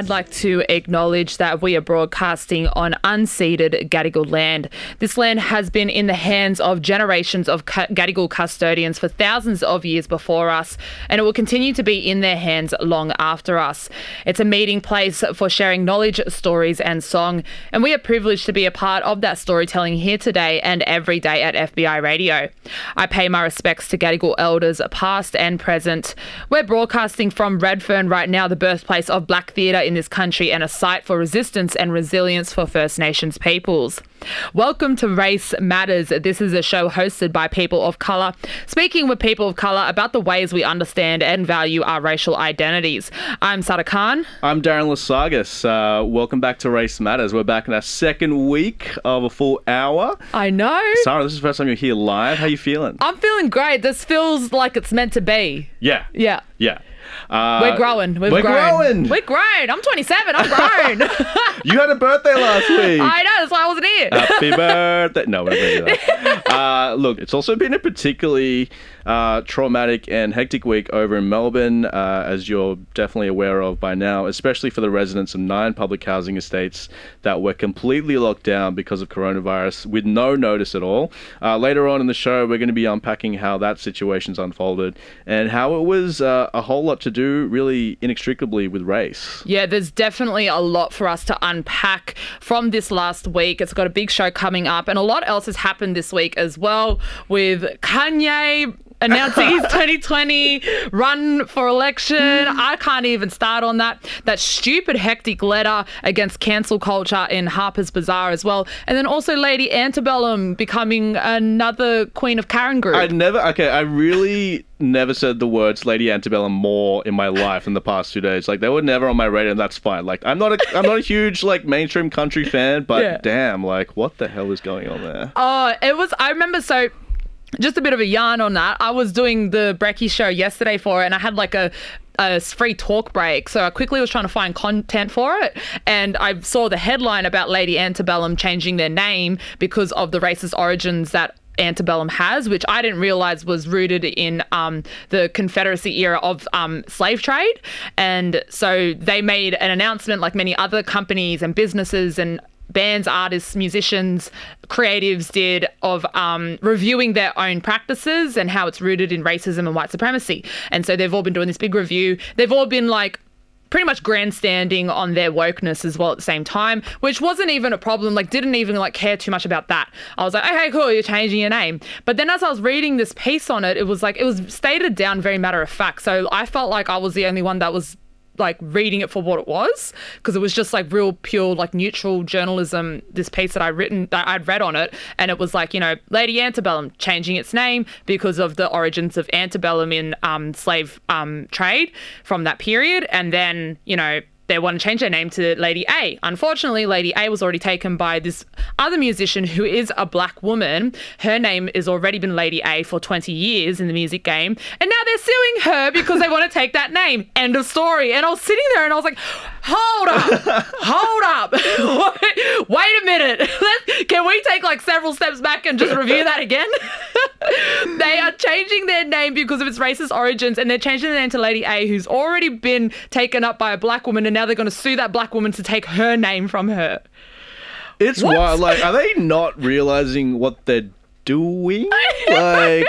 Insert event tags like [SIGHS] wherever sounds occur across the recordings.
I'd like to acknowledge that we are broadcasting on unceded Gadigal land. This land has been in the hands of generations of Gadigal custodians for thousands of years before us, and it will continue to be in their hands long after us. It's a meeting place for sharing knowledge, stories, and song, and we are privileged to be a part of that storytelling here today and every day at FBI Radio. I pay my respects to Gadigal elders, past and present. We're broadcasting from Redfern right now, the birthplace of black theatre in this country and a site for resistance and resilience for First Nations peoples. Welcome to Race Matters. This is a show hosted by people of colour, speaking with people of colour about the ways we understand and value our racial identities. I'm Sada Khan. I'm Darren Lasagas. Uh, welcome back to Race Matters. We're back in our second week of a full hour. I know. Sarah, this is the first time you're here live. How are you feeling? I'm feeling great. This feels like it's meant to be. yeah. Yeah. Yeah. Uh, We're growing. We've we're grown. growing. We're grown. I'm 27. I'm grown. [LAUGHS] You had a birthday last [LAUGHS] week. I know. That's why I wasn't here. Happy [LAUGHS] birthday. No, we're not going to do that. Uh, look, it's also been a particularly uh, traumatic and hectic week over in Melbourne, uh, as you're definitely aware of by now, especially for the residents of nine public housing estates that were completely locked down because of coronavirus with no notice at all. Uh, later on in the show, we're going to be unpacking how that situation's unfolded and how it was uh, a whole lot to do, really inextricably, with race. Yeah, there's definitely a lot for us to unpack from this last week. It's got a big show coming up, and a lot else has happened this week as well with Kanye announcing his 2020 run for election. Mm. I can't even start on that. That stupid hectic letter against cancel culture in Harper's Bazaar as well. And then also Lady Antebellum becoming another Queen of Karen group. I never. Okay, I really never said the words Lady Antebellum more in my life in the past two days. Like they were never on my radar, and that's fine. Like I'm not a I'm not a huge like mainstream country fan, but Yeah. damn, like what the hell is going on there? Oh, it was. I remember so. Just a bit of a yarn on that. I was doing the Brecky show yesterday for it, and I had like a a free talk break. So I quickly was trying to find content for it, and I saw the headline about Lady Antebellum changing their name because of the racist origins that antebellum has, which I didn't realize was rooted in um, the Confederacy era of um, slave trade. And so they made an announcement, like many other companies and businesses and bands, artists, musicians, creatives did of um, reviewing their own practices and how it's rooted in racism and white supremacy. And so they've all been doing this big review. They've all been like, pretty much grandstanding on their wokeness as well at the same time, which wasn't even a problem. Like, didn't even like care too much about that. I was like, okay, cool, you're changing your name. But then as I was reading this piece on it, it was like it was stated down very matter of fact. So I felt like I was the only one that was like reading it for what it was because it was just like real pure like neutral journalism this piece that i written that i'd read on it. And it was like you know lady antebellum changing its name because of the origins of antebellum in um, slave um, trade from that period. And then you know they want to change their name to Lady A. Unfortunately, Lady A was already taken by this other musician who is a black woman. Her name has already been Lady A for 20 years in the music game. And now they're suing her because they want to take that name. End of story. And I was sitting there and I was like, hold up, hold up. [LAUGHS] Wait a minute. [LAUGHS] Can we take like several steps back and just review that again? [LAUGHS] they are changing their name because of its racist origins and they're changing their name to Lady A, who's already been taken up by a black woman, and now they're going to sue that black woman to take her name from her. It's What? wild. Like, are they [LAUGHS] not realizing what they're doing? Like.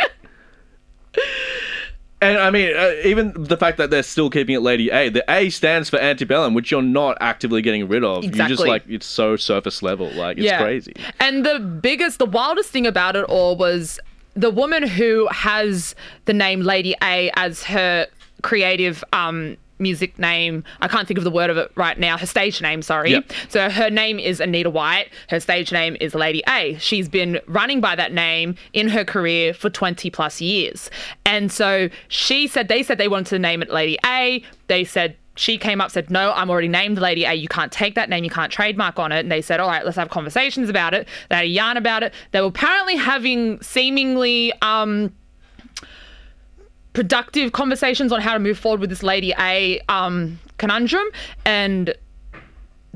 And I mean, uh, even the fact that they're still keeping it Lady A, the A stands for antebellum, which you're not actively getting rid of. Exactly. You're just like it's so surface level, like it's crazy. And the biggest, the wildest thing about it all was the woman who has the name Lady A as her creative um, music name. I can't think of the word of it right now. Her stage name, sorry. Yep. So her name is Anita White. Her stage name is Lady A. She's been running by that name in her career for 20 plus years. And so she said, they said they wanted to name it Lady A. They said she came up said no i'm already named lady a you can't take that name you can't trademark on it and they said all right let's have conversations about it they had a yarn about it they were apparently having seemingly um productive conversations on how to move forward with this lady a um conundrum and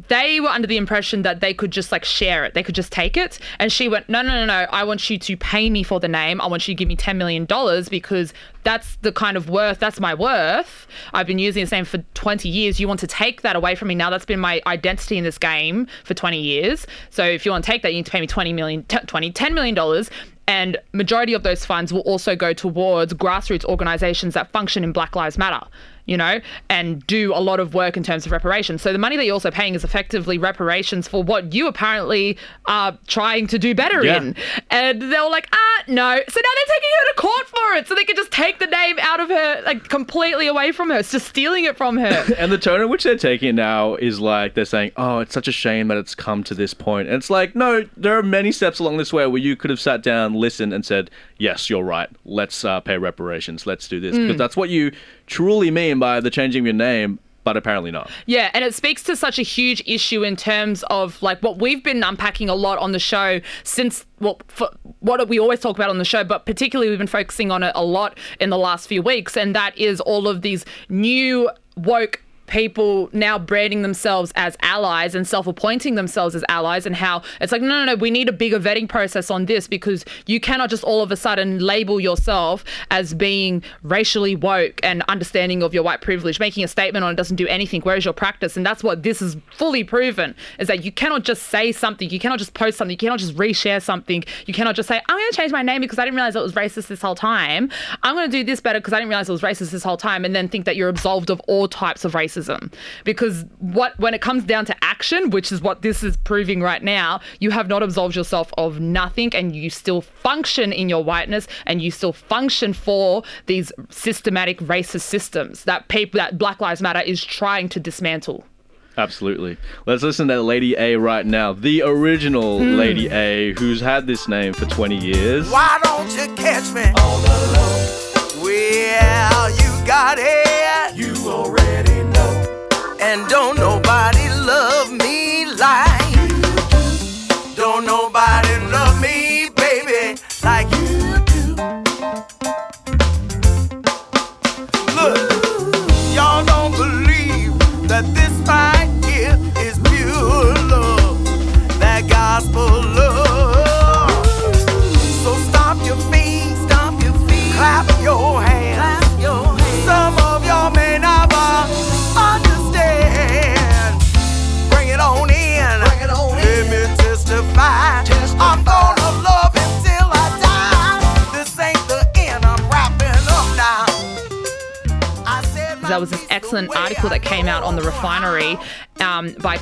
they were under the impression that they could just like share it. They could just take it. And she went, no, no, no, no. I want you to pay me for the name. I want you to give me $10 million because that's the kind of worth, that's my worth. I've been using this name for 20 years. You want to take that away from me now. That's been my identity in this game for 20 years. So if you want to take that, you need to pay me 20 million, t- 20, $10 million. And majority of those funds will also go towards grassroots organizations that function in Black Lives Matter you know, and do a lot of work in terms of reparations. So the money that you're also paying is effectively reparations for what you apparently are trying to do better Yeah. in. And they were like, ah, no. So now they're taking her to court for it. So they could just take the name out of her, like completely away from her. It's just stealing it from her. [LAUGHS] And the tone in which they're taking it now is like they're saying, "Oh, it's such a shame that it's come to this point." And it's like, no, there are many steps along this way where you could have sat down, listened, and said, "Yes, you're right. Let's uh, pay reparations. Let's do this." Mm. Because that's what you truly mean by the changing your name, but apparently not. Yeah, and it speaks to such a huge issue in terms of like what we've been unpacking a lot on the show since well, what we always talk about on the show, but particularly we've been focusing on it a lot in the last few weeks, and that is all of these new woke people now branding themselves as allies and self-appointing themselves as allies and how it's like no no no we need a bigger vetting process on this because you cannot just all of a sudden label yourself as being racially woke and understanding of your white privilege making a statement on it doesn't do anything. Where's your practice? And that's what this is fully proven is that you cannot just say something. You cannot just post something. You cannot just reshare something. You cannot just say i'm going to change my name because i didn't realize it was racist this whole time. I'm going to do this better because i didn't realize it was racist this whole time and then think that you're absolved of all types of racism because what when it comes down to action which is what this is proving right now you have not absolved yourself of nothing and you still function in your whiteness and you still function for these systematic racist systems that people that black lives matter is trying to dismantle Absolutely. Let's listen to Lady A right now, the original Hmm. Lady A, who's had this name for 20 years. Why don't you catch me on the low? Well, you got it. You already know. And don't nobody love me like. Don't nobody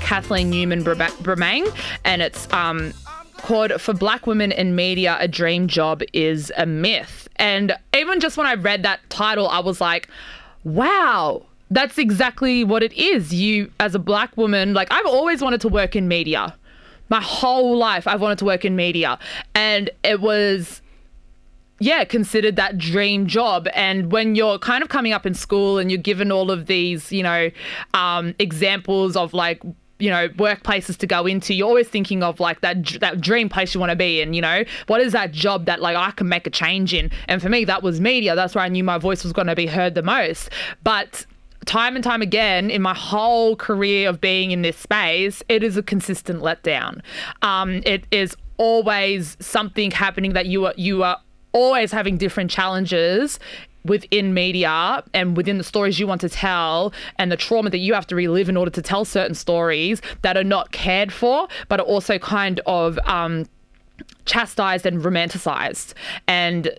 Kathleen Newman Bremang, and it's um, called "For Black Women in Media, a Dream Job is a Myth." And even just when I read that title, I was like, "Wow." That's exactly what it is. You, as a black woman, like I've always wanted to work in media. My whole life, I've wanted to work in media. And it was yeah, considered that dream job. And when you're kind of coming up in school and you're given all of these, you know, um, examples of like, you know, workplaces to go into, you're always thinking of like that that dream place you want to be in. You know, what is that job that like I can make a change in? And for me, that was media. That's where I knew my voice was going to be heard the most. But time and time again in my whole career of being in this space, it is a consistent letdown. Um, it is always something happening that you are you are always having different challenges within media and within the stories you want to tell and the trauma that you have to relive in order to tell certain stories that are not cared for but are also kind of um, chastised and romanticized. And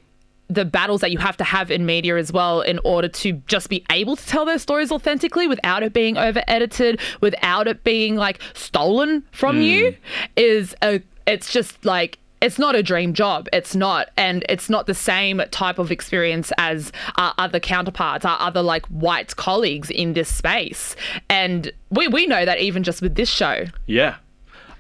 the battles that you have to have in media as well in order to just be able to tell those stories authentically without it being over edited without it being like stolen from you is a it's just like it's not a dream job. It's not. And it's not the same type of experience as our other counterparts, our other like white colleagues in this space. And we, we know that even just with this show. Yeah.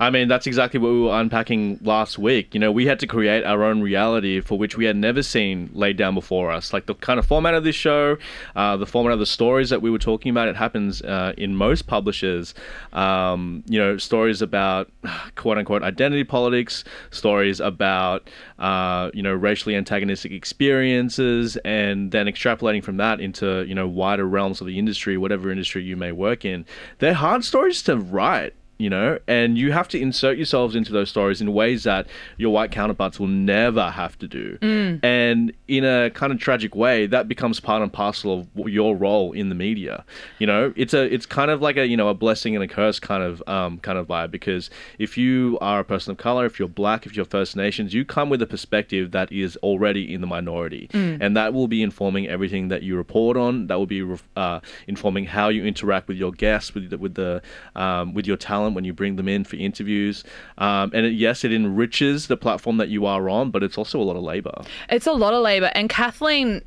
I mean, that's exactly what we were unpacking last week. You know, we had to create our own reality for which we had never seen laid down before us. Like the kind of format of this show, uh, the format of the stories that we were talking about, it happens uh, in most publishers. Um, you know, stories about [SIGHS] quote unquote identity politics, stories about, uh, you know, racially antagonistic experiences, and then extrapolating from that into, you know, wider realms of the industry, whatever industry you may work in. They're hard stories to write you know, and you have to insert yourselves into those stories in ways that your white counterparts will never have to do. And in a kind of tragic way, that becomes part and parcel of your role in the media. You know, it's a it's kind of like a you know a blessing and a curse kind of um, kind of vibe because if you are a person of color, if you're black, if you're First Nations, you come with a perspective that is already in the minority, and that will be informing everything that you report on. That will be uh, informing how you interact with your guests, with the, with the um, with your talent when you bring them in for interviews. Um, and it, yes, it enriches the platform that you are on, but it's also a lot of labor. It's a lot of labor. And Kathleen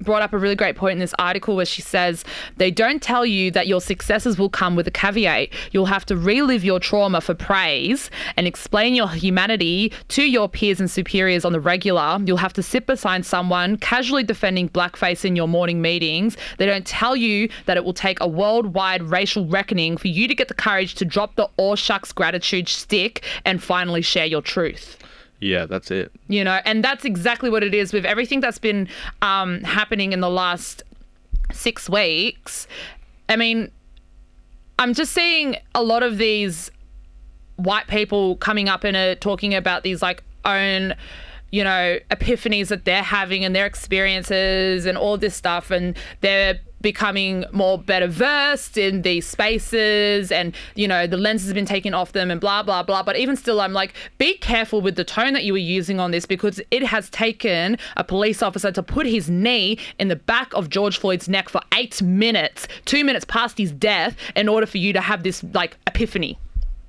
brought up a really great point in this article where she says they don't tell you that your successes will come with a caveat. You'll have to relive your trauma for praise and explain your humanity to your peers and superiors on the regular. You'll have to sit beside someone casually defending blackface in your morning meetings. They don't tell you that it will take a worldwide racial reckoning for you to get the courage to drop the all shucks gratitude stick and finally share your truth Yeah, that's it. you know and that's exactly what it is with everything that's been um, happening in the last six weeks i mean i'm just seeing a lot of these white people coming up and uh, talking about these like own you know epiphanies that they're having and their experiences and all this stuff and they're becoming more better versed in these spaces and you know the lenses have been taken off them and blah blah blah. But even still i'm like be careful with the tone that you were using on this because it has taken a police officer to put his knee in the back of george floyd's neck for eight minutes two minutes past his death in order for you to have this like epiphany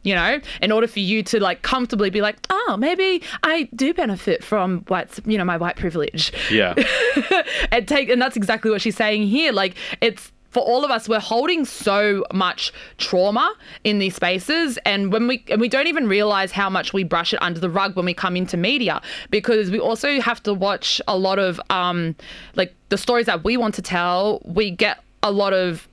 you know, in order for you to like comfortably be like, oh, maybe I do benefit from white, you know, my white privilege. Yeah. [LAUGHS] and take, and that's exactly what she's saying here. Like, it's for all of us, we're holding so much trauma in these spaces, and when we and we don't even realize how much we brush it under the rug when we come into media, because we also have to watch a lot of um, like the stories that we want to tell. We get a lot of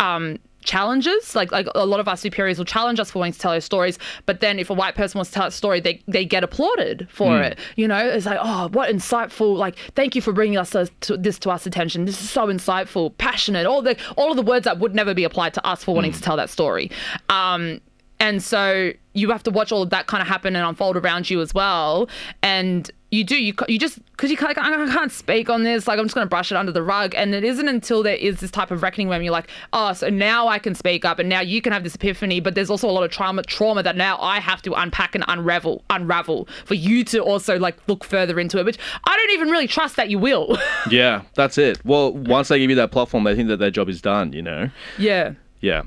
um challenges. Like like a lot of our superiors will challenge us for wanting to tell our stories but then if a white person wants to tell a story they they get applauded for it. You know it's like oh what insightful like thank you for bringing us to, to this to us attention. This is so insightful passionate all the all of the words that would never be applied to us for wanting to tell that story. Um and so you have to watch all of that kind of happen and unfold around you as well. And you do you you just because you can't, I can't speak on this like I'm just going to brush it under the rug and it isn't until there is this type of reckoning when you're like oh so now I can speak up and now you can have this epiphany but there's also a lot of trauma trauma that now I have to unpack and unravel unravel for you to also like look further into it which I don't even really trust that you will [LAUGHS] yeah, that's it. Well, once they give you that platform, they think that their job is done, you know? yeah Yeah.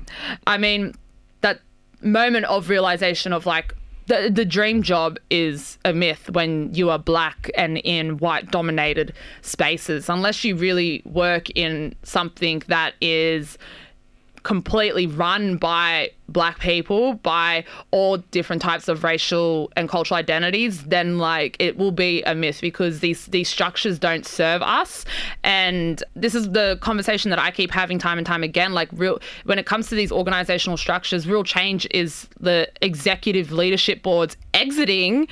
I mean, that moment of realization of like the the dream job is a myth when you are black and in white dominated spaces unless you really work in something that is completely run by black people by all different types of racial and cultural identities then like it will be a myth because these these structures don't serve us and this is the conversation that I keep having time and time again like real when it comes to these organizational structures real change is the executive leadership boards exiting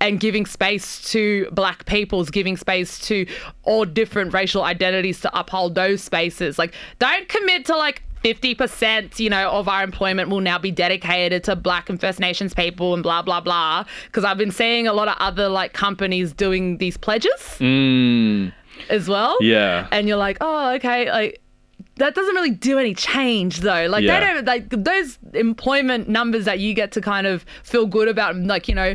and giving space to black peoples, giving space to all different racial identities to uphold those spaces. Like, don't commit to like 50%, you know, of our employment will now be dedicated to black and First Nations people and blah, blah, blah. Because I've been seeing a lot of other like companies doing these pledges Mm, as well. yeah. And you're like, oh, okay, like, that doesn't really do any change though. Like Yeah. they don't like those employment numbers that you get to kind of feel good about and like, you know,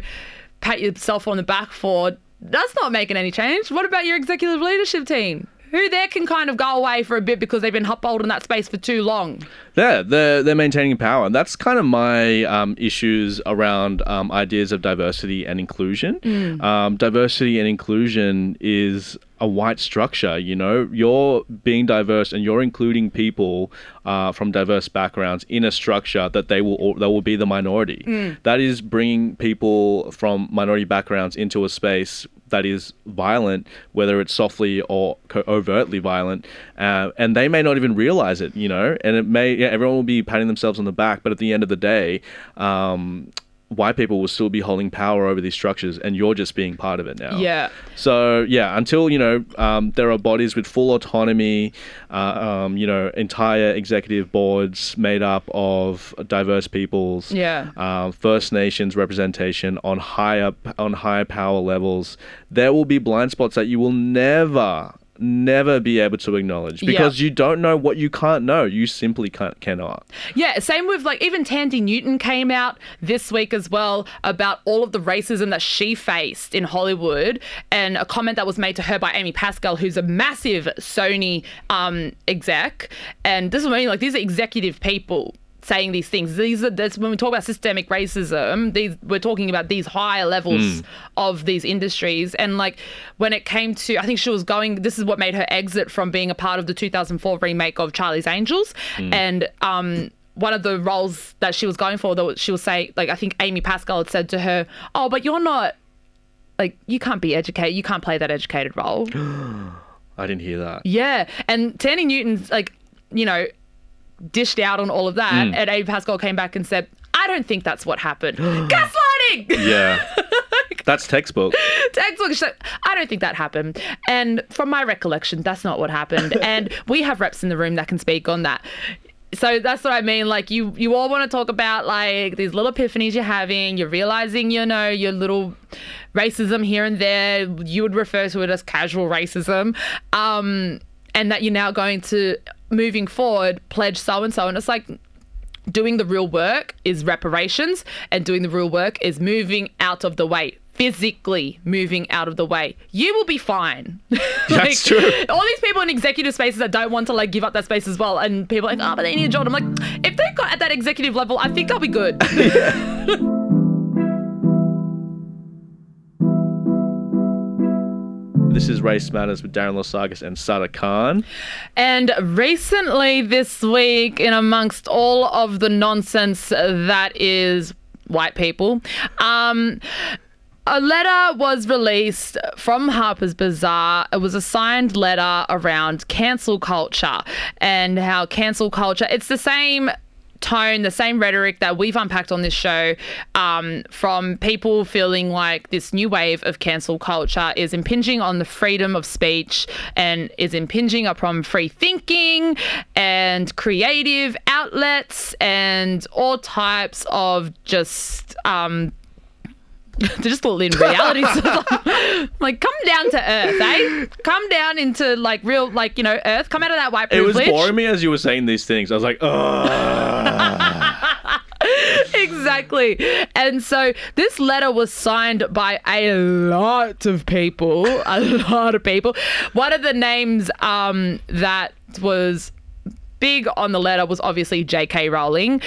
pat yourself on the back for. That's not making any change. What about your executive leadership team? Who there can kind of go away for a bit because they've been hot in that space for too long. Yeah, they're they're maintaining power. And that's kind of my um, issues around um, ideas of diversity and inclusion. Um, diversity and inclusion is a white structure. You know, you're being diverse and you're including people uh, from diverse backgrounds in a structure that they will that will be the minority. That is bringing people from minority backgrounds into a space that is violent, whether it's softly or overtly violent, uh, and they may not even realize it, you know. And it may, yeah, everyone will be patting themselves on the back, but at the end of the day, um, white people will still be holding power over these structures, and you're just being part of it now. Yeah. So yeah, until you know um, there are bodies with full autonomy, uh, um, you know, entire executive boards made up of diverse peoples, Yeah. um, First Nations representation on higher on higher power levels, there will be blind spots that you will never never be able to acknowledge because Yeah. you don't know what you can't know. You simply can't cannot. Yeah, same with like even Thandie Newton came out this week as well about all of the racism that she faced in Hollywood and a comment that was made to her by Amy Pascal, who's a massive Sony um, exec. And this is what I mean, like these are executive people saying these things. These are that's when we talk about systemic racism, these we're talking about these higher levels of these industries. And like when it came to I think she was going this is what made her exit from being a part of the 2004 remake of Charlie's Angels. And um one of the roles that she was going for, though, she was saying, like, I think Amy Pascal had said to her, "Oh, but you're not, like, you can't be educated. You can't play that educated role." [GASPS] I didn't hear that. Yeah. And Tandy Newton's like, you know, dished out on all of that. And Amy Pascal came back and said, I don't think that's what happened. [GASPS] Gaslighting! Yeah, [LAUGHS] that's textbook. Textbook. I don't think that happened. And from my recollection, that's not what happened. [LAUGHS] and we have reps in the room that can speak on that. So that's what I mean. Like you, you all want to talk about like these little epiphanies you're having. You're realizing, you know, your little racism here and there. You would refer to it as casual racism, um, and that you're now going to moving forward pledge so and so. And it's like doing the real work is reparations, and doing the real work is moving out of the way. Physically moving out of the way, you will be fine. [LAUGHS] That's true. All these people in executive spaces that don't want to like give up that space as well, and people are like, oh, but they need a job. I'm like, if they got at that executive level, I think they'll be good. [LAUGHS] [LAUGHS] This is Race Matters with Darren Lasagas and Sada Khan. And recently, this week, in amongst all of the nonsense that is white people, um, a letter was released from Harper's Bazaar. It was a signed letter around cancel culture and how cancel culture, it's the same tone, the same rhetoric that we've unpacked on this show um, from people feeling like this new wave of cancel culture is impinging on the freedom of speech and is impinging upon free thinking and creative outlets and all types of just. Um, [LAUGHS] just all in reality. [LAUGHS] like, come down to earth, eh? Come down into like real, like you know, earth. Come out of that white privilege. It was boring me as you were saying these things. I was like, ugh. [LAUGHS] exactly. And so this letter was signed by a lot of people, a lot of people. One of the names um, that was big on the letter was obviously J.K. Rowling,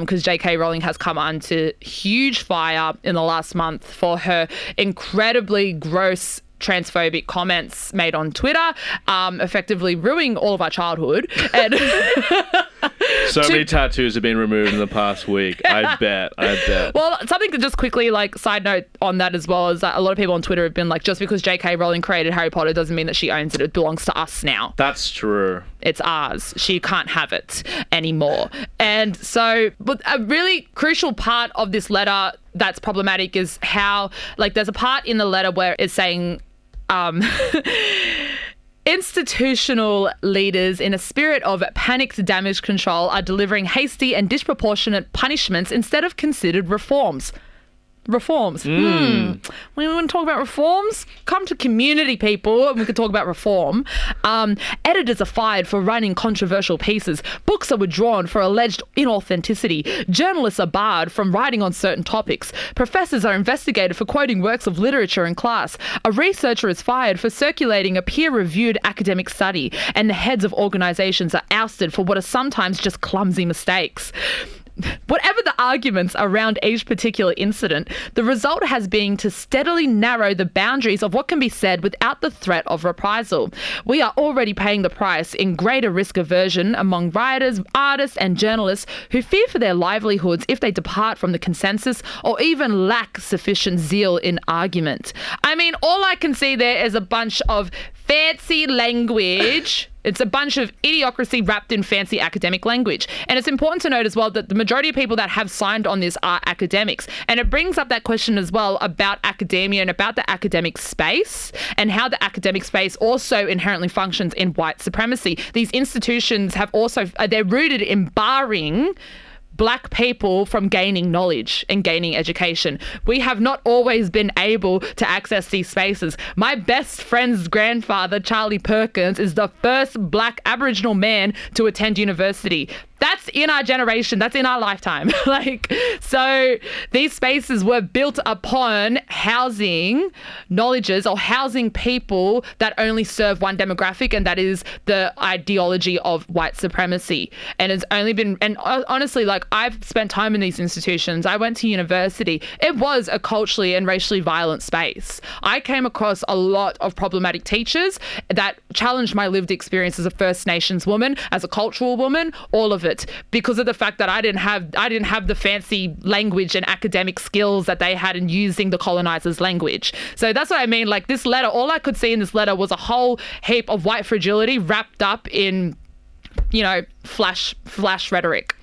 because J.K. Rowling has come under huge fire in the last month for her incredibly gross transphobic comments made on Twitter, um, effectively ruining all of our childhood. And [LAUGHS] [LAUGHS] so many tattoos have been removed in the past week. I bet. I bet. Well, something to just quickly like side note on that as well is that a lot of people on Twitter have been like, just because J.K. Rowling created Harry Potter doesn't mean that she owns it. It belongs to us now. That's true. It's ours. She can't have it anymore. And so, but a really crucial part of this letter that's problematic is how, like, there's a part in the letter where it's saying, um, [LAUGHS] Institutional leaders, in a spirit of panicked damage control, are delivering hasty and disproportionate punishments instead of considered reforms. Reforms. Hmm. We want to talk about reforms? Come to community, people, and we could talk about reform. Um, editors are fired for writing controversial pieces. Books are withdrawn for alleged inauthenticity. Journalists are barred from writing on certain topics. Professors are investigated for quoting works of literature in class. A researcher is fired for circulating a peer reviewed academic study. And the heads of organizations are ousted for what are sometimes just clumsy mistakes [LAUGHS] whatever the arguments around each particular incident, the result has been to steadily narrow the boundaries of what can be said without the threat of reprisal. We are already paying the price in greater risk aversion among writers, artists, and journalists who fear for their livelihoods if they depart from the consensus or even lack sufficient zeal in argument. I mean, all I can see there is a bunch of fancy language. It's a bunch of idiocracy wrapped in fancy academic language. And it's important to note as well that the majority of people that have signed on this are academics. And it brings up that question as well about academia and about the academic space and how the academic space also inherently functions in white supremacy. These institutions have also, uh, they're rooted in barring black people from gaining knowledge and gaining education. We have not always been able to access these spaces. My best friend's grandfather, Charlie Perkins, is the first black Aboriginal man to attend university. That's in our generation, that's in our lifetime. [LAUGHS] like, so these spaces were built upon housing knowledges or housing people that only serve one demographic, and that is the ideology of white supremacy. And it's only been, and honestly, like, I've spent time in these institutions. I went to university. It was a culturally and racially violent space. I came across a lot of problematic teachers that challenged my lived experience as a First Nations woman, as a cultural woman, all of it, because of the fact that I didn't have I didn't have the fancy language and academic skills that they had in using the colonizers' language. So that's what I mean. Like this letter, all I could see in this letter was a whole heap of white fragility wrapped up in, you know, flash flash rhetoric.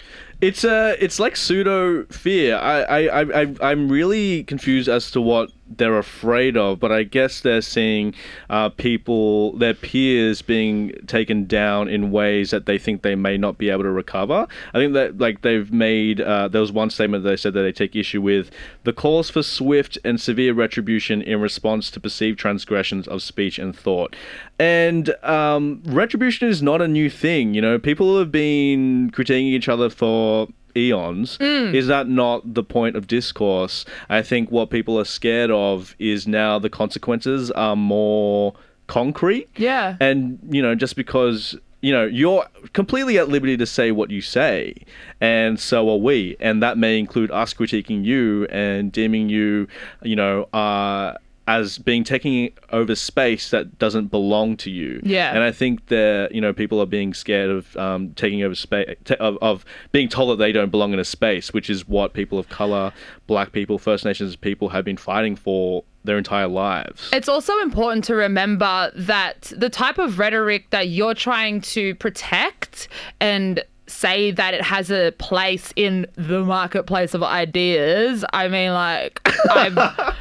It's uh, it's like pseudo fear. I, I, I, I- I'm really confused as to what they're afraid of, but I guess they're seeing uh, people, their peers, being taken down in ways that they think they may not be able to recover. I think that like they've made. Uh, there was one statement that they said that they take issue with the calls for swift and severe retribution in response to perceived transgressions of speech and thought. And um, retribution is not a new thing. You know, people have been critiquing each other for eons. Is that not the point of discourse? I think what people are scared of is now the consequences are more concrete. Yeah. And, you know, just because, you know, you're completely at liberty to say what you say, and so are we. And that may include us critiquing you and deeming you, you know, uh, as being taking over space that doesn't belong to you. Yeah. And I think that, you know, people are being scared of um, taking over space, of, of being told that they don't belong in a space, which is what people of color, black people, First Nations people have been fighting for their entire lives. It's also important to remember that the type of rhetoric that you're trying to protect and say that it has a place in the marketplace of ideas. I mean, like, [LAUGHS]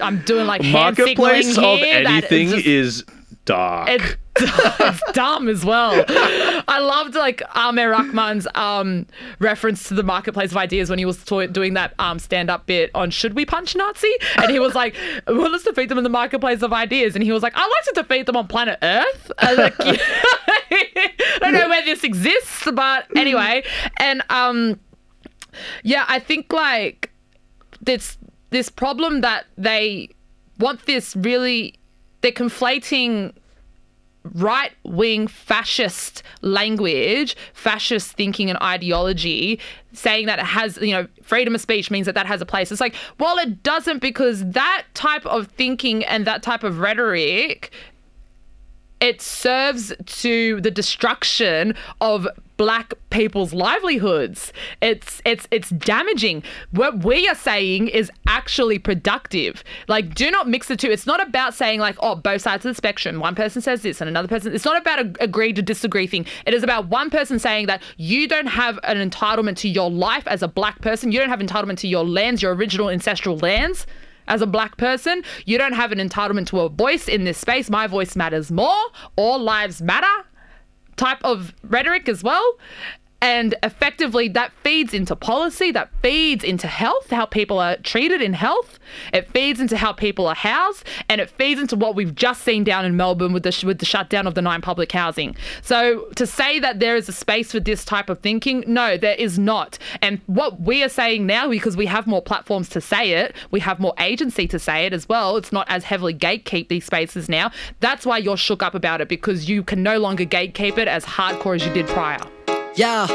I'm, doing like hand Marketplace signaling of here that anything just- is dark. it's, [LAUGHS] it's dumb as well. I loved like Aamer Rahman's um, reference to the marketplace of ideas when he was to- doing that um, stand-up bit on "Should we punch Nazi?" and he was like, "Well, let's defeat them in the marketplace of ideas," and he was like, "I like to defeat them on planet Earth." I like, [LAUGHS] [LAUGHS] I don't know where this exists, but anyway, and um, yeah, I think like this this problem that they want this really they're conflating right wing fascist language, fascist thinking and ideology, saying that it has, you know, freedom of speech means that that has a place. It's like, well, it doesn't because that type of thinking and that type of rhetoric it serves to the destruction of black people's livelihoods. It's it's it's damaging. What we are saying is actually productive. Like do not mix the two. It's not about saying like oh both sides of the spectrum. One person says this and another person it's not about a agree to disagree thing. It is about one person saying that you don't have an entitlement to your life as a black person. You don't have entitlement to your lands, your original ancestral lands as a black person. You don't have an entitlement to a voice in this space. My voice matters more. All lives matter type of rhetoric as well. And effectively, that feeds into policy, that feeds into health, how people are treated in health. It feeds into how people are housed, and it feeds into what we've just seen down in Melbourne with the sh- with the shutdown of the nine public housing. So to say that there is a space for this type of thinking, no, there is not. And what we are saying now, because we have more platforms to say it, we have more agency to say it as well. It's not as heavily gatekeep these spaces now. That's why you're shook up about it because you can no longer gatekeep it as hardcore as you did prior. Yeah.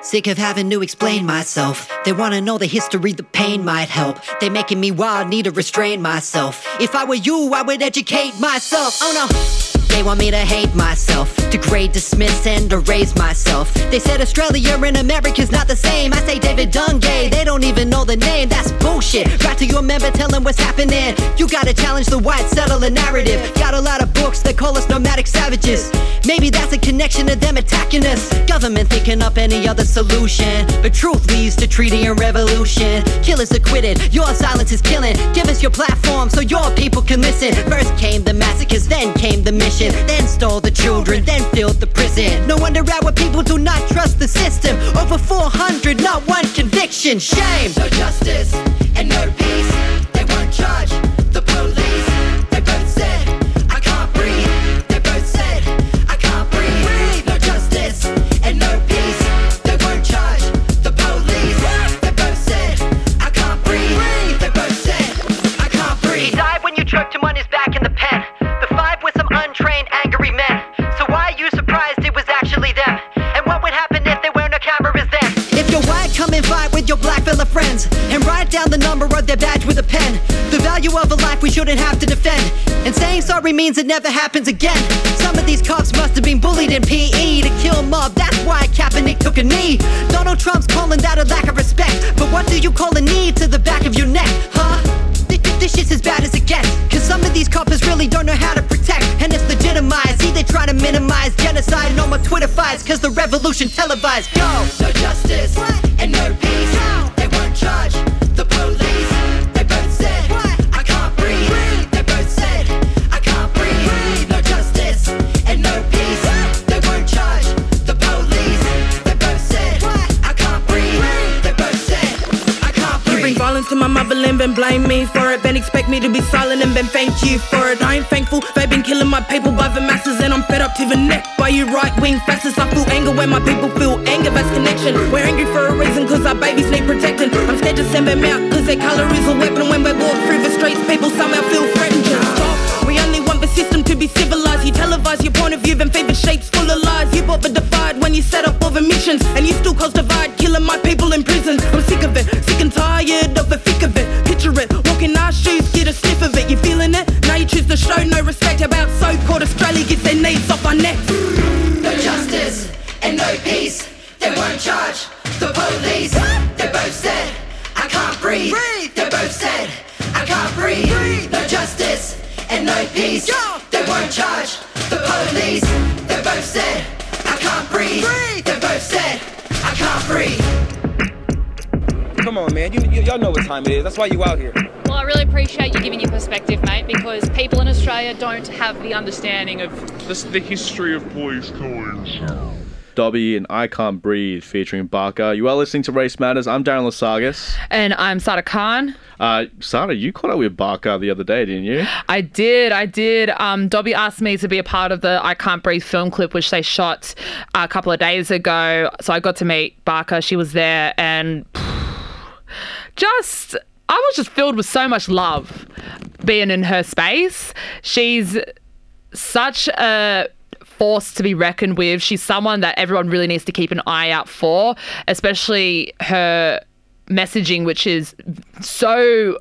Sick of having to explain myself. They wanna know the history, the pain might help. They making me wild, need to restrain myself. If I were you, I would educate myself. Oh no. They want me to hate myself, degrade, dismiss, and erase myself. They said Australia and America's not the same. I say David Dungay, they don't even know the name. That's bullshit. Right to your member, tell them what's happening. You gotta challenge the white settler narrative. Got a lot of books that call us nomadic savages. Maybe that's a connection to them attacking us. Government thinking up any other solution. But truth leads to treaty and revolution. Killers acquitted, your silence is killing. Give us your platform so your people can listen. First came the massacres, then came the mission. Then stole the children, then filled the prison. No wonder our people do not trust the system. Over 400, not one conviction. Shame. No justice and no peace. They weren't charge down the number of their badge with a pen. The value of a life we shouldn't have to defend. And saying sorry means it never happens again. Some of these cops must have been bullied in PE to kill mob. That's why Kaepernick took a knee. Donald Trump's calling that a lack of respect. But what do you call a knee to the back of your neck, huh? Th- th- This shit's as bad as it gets. Cause some of these coppers really don't know how to protect. And it's legitimized. See, they try to minimize genocide and all my Twitter fights. Cause the revolution televised. Yo! No justice and then blame me for it. Then expect me to be silent and then thank you for it. I ain't thankful, they've been killing my people by the masses, and I'm fed up to the neck by you right wing fascists. I feel anger when my people feel anger, that's connection. We're angry for a reason, cause our babies need protecting. I'm scared to send them out, cause their colour is a weapon. When we walk through the streets, people somehow feel threatened. Just stop. We only want the system to be civilized. You televise your point of view, then feed the shapes full of lies. You bought the divide when you set up all the missions, and you still cause divide, killing my people in prisons. I'm sick of it, sick and tired of the shoes, get a sniff of it. You feeling it? Now you choose to show no respect about so-called Australia gets their needs off our necks. No justice and no peace. They won't charge the police. They both said, I can't breathe. They both said, I can't breathe. No justice and no peace. They won't charge the police. They both said, I can't breathe. They both said, I can't breathe. Come on, man. You, y- y'all know what time it is. That's why you out here. Well, I really appreciate you giving your perspective, mate, because people in Australia don't have the understanding of This the history of police killings. Dobby and I Can't Breathe featuring Barkaa. You are listening to Race Matters. I'm Darren Lasagas. And I'm Sada Khan. Uh, Sarah, you caught up with Barkaa the other day, didn't you? I did, I did. Um, Dobby asked me to be a part of the I Can't Breathe film clip, which they shot a couple of days ago. So I got to meet Barkaa. She was there, and [SIGHS] just I was just filled with so much love being in her space. She's such a force to be reckoned with. She's someone that everyone really needs to keep an eye out for, especially her messaging, which is so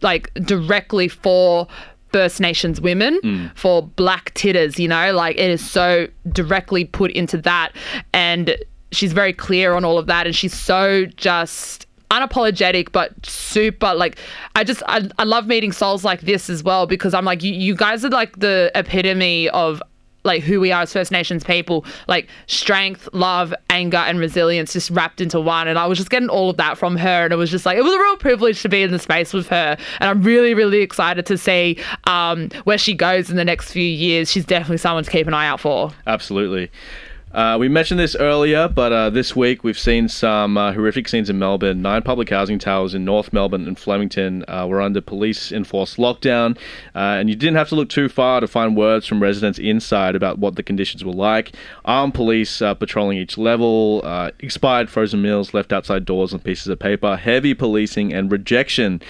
like directly for First Nations women, mm. for black titters, you know, like it is so directly put into that. And she's very clear on all of that. And she's so just unapologetic but super like i just I, I love meeting souls like this as well because i'm like you, you guys are like the epitome of like who we are as First Nations people, like strength, love, anger, and resilience just wrapped into one. And I was just getting all of that from her. And it was just like, it was a real privilege to be in the space with her. And I'm really, really excited to see um, where she goes in the next few years. She's definitely someone to keep an eye out for. Absolutely. Uh, we mentioned this earlier, but uh, this week we've seen some uh, horrific scenes in Melbourne. Nine public housing towers in North Melbourne and Flemington uh, were under police enforced lockdown, uh, and you didn't have to look too far to find words from residents inside about what the conditions were like. Armed police uh, patrolling each level, expired frozen meals left outside doors on pieces of paper, heavy policing, and rejection,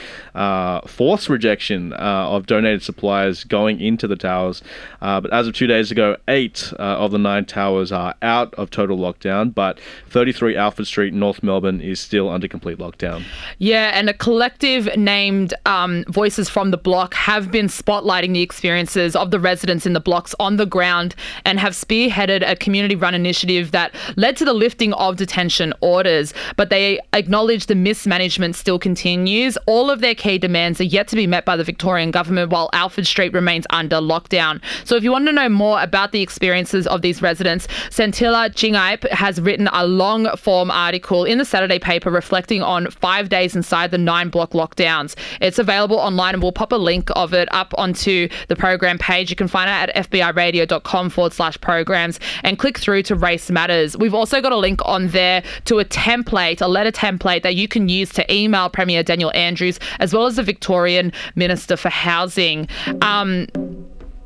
forced rejection of donated supplies going into the towers. But as of two days ago, eight of the nine towers are out of total lockdown, but 33 Alfred Street, North Melbourne, is still under complete lockdown. Yeah, and a collective named um, Voices from the Block have been spotlighting the experiences of the residents in the blocks on the ground and have spearheaded a community run initiative that led to the lifting of detention orders. But they acknowledge the mismanagement still continues. All of their key demands are yet to be met by the Victorian government while Alfred Street remains under lockdown. So if you want to know more about the experiences of these residents, Santilla Chingaipe has written a long form article in the Saturday paper reflecting on five days inside the nine block lockdowns. It's available online and we'll pop a link of it up onto the program page. You can find it at fbiradio.com forward slash programs and click through to Race Matters. We've also got a link on there to a template, a letter template that you can use to email Premier Daniel Andrews as well as the Victorian Minister for Housing. Um,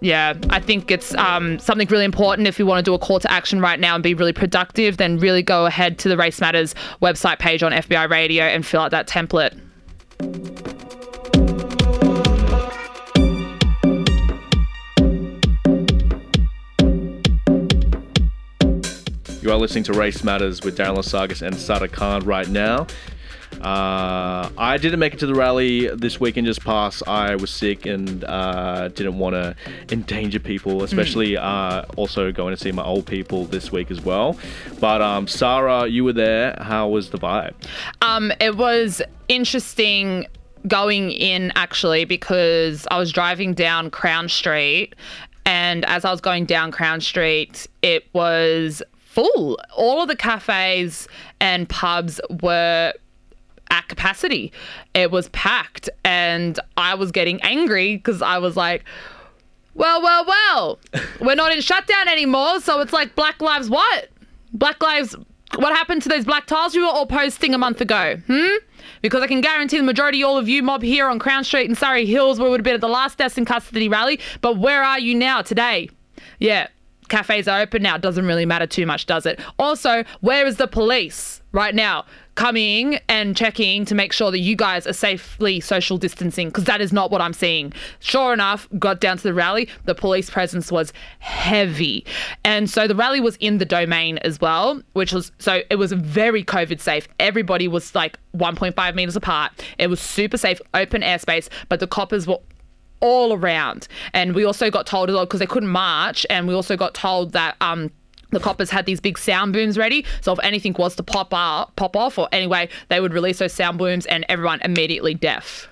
yeah, I think it's um, something really important. If you want to do a call to action right now and be really productive, then really go ahead to the Race Matters website page on FBI Radio and fill out that template. You are listening to Race Matters with Darren Lasagas and Sada Khan right now. Uh, I didn't make it to the rally this weekend just past. I was sick and uh, didn't want to endanger people, especially uh, also going to see my old people this week as well. But um, Sarah, you were there. How was the vibe? Um, it was interesting going in actually because I was driving down Crown Street, and as I was going down Crown Street, it was full. All of the cafes and pubs were at capacity. It was packed, and I was getting angry because I was like, well, well, well, [LAUGHS] we're not in shutdown anymore, so it's like Black Lives what? Black Lives, what happened to those black tiles you were all posting a month ago? Hmm? Because I can guarantee the majority all of you mob here on Crown Street and Surry Hills we would have been at the last deaths in custody rally, but where are you now today? Yeah, cafes are open now. Doesn't really matter too much, does it? Also, where is the police right now? Coming and checking to make sure that you guys are safely social distancing because that is not what I'm seeing. Sure enough, got down to the rally, the police presence was heavy. And so the rally was in the domain as well, which was so it was very COVID safe. Everybody was like 1.5 meters apart. It was super safe, open airspace, but the coppers were all around. And we also got told because they couldn't march, and we also got told that um the coppers had these big sound booms ready. So if anything was to pop up, pop off, or anyway, they would release those sound booms, and everyone immediately deaf.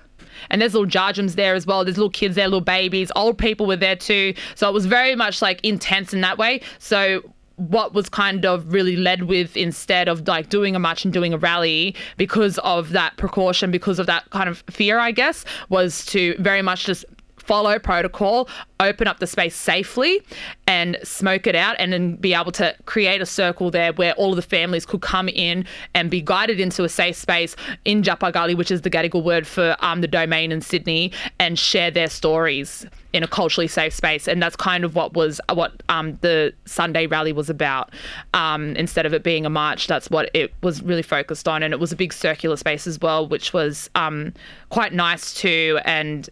And there's little jarjums there as well. There's little kids there, little babies, old people were there too. So it was very much like intense in that way. So what was kind of really led with instead of like doing a march and doing a rally because of that precaution, because of that kind of fear, I guess, was to very much just follow protocol, open up the space safely and smoke it out and then be able to create a circle there where all of the families could come in and be guided into a safe space in Japagali, which is the Gadigal word for um, the domain in Sydney, and share their stories in a culturally safe space. And that's kind of what was what um, the Sunday rally was about. Um, instead of it being a march, that's what it was really focused on. And it was a big circular space as well, which was um, quite nice too. And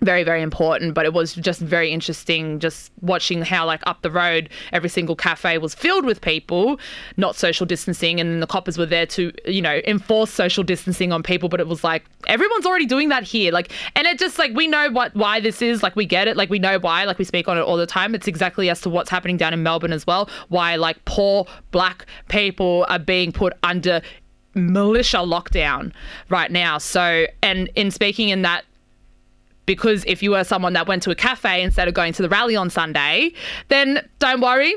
very very important but it was just very interesting just watching how like up the road every single cafe was filled with people not social distancing and the coppers were there to you know enforce social distancing on people but it was like everyone's already doing that here. Like and it just like we know what why this is like we get it like we know why like we speak on it all the time. It's exactly as to what's happening down in Melbourne as well why like poor black people are being put under militia lockdown right now. So and in speaking in that because if you were someone that went to a cafe instead of going to the rally on Sunday, then don't worry.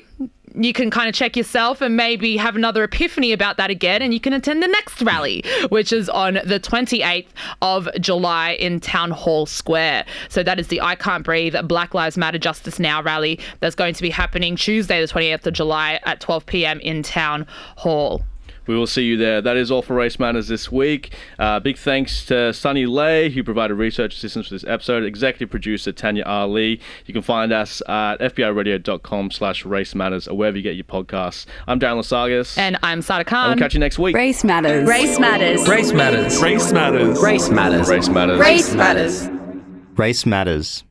You can kind of check yourself and maybe have another epiphany about that again, and you can attend the next rally, which is on the 28th of July in Town Hall Square. So that is the I Can't Breathe Black Lives Matter Justice Now rally that's going to be happening Tuesday, the 28th of July at 12 p.m. in Town Hall. We will see you there. That is all for Race Matters this week. Uh, big thanks to Sunny Lay, who provided research assistance for this episode. Executive producer Tanya Ali. You can find us at fbiradio.com slash race matters or wherever you get your podcasts. I'm Darren Lasagas. And I'm Sada And Khan. we'll catch you next week. Race matters. Race matters. Race matters. Race matters. Race matters. Race Matters. Race matters. Race Matters.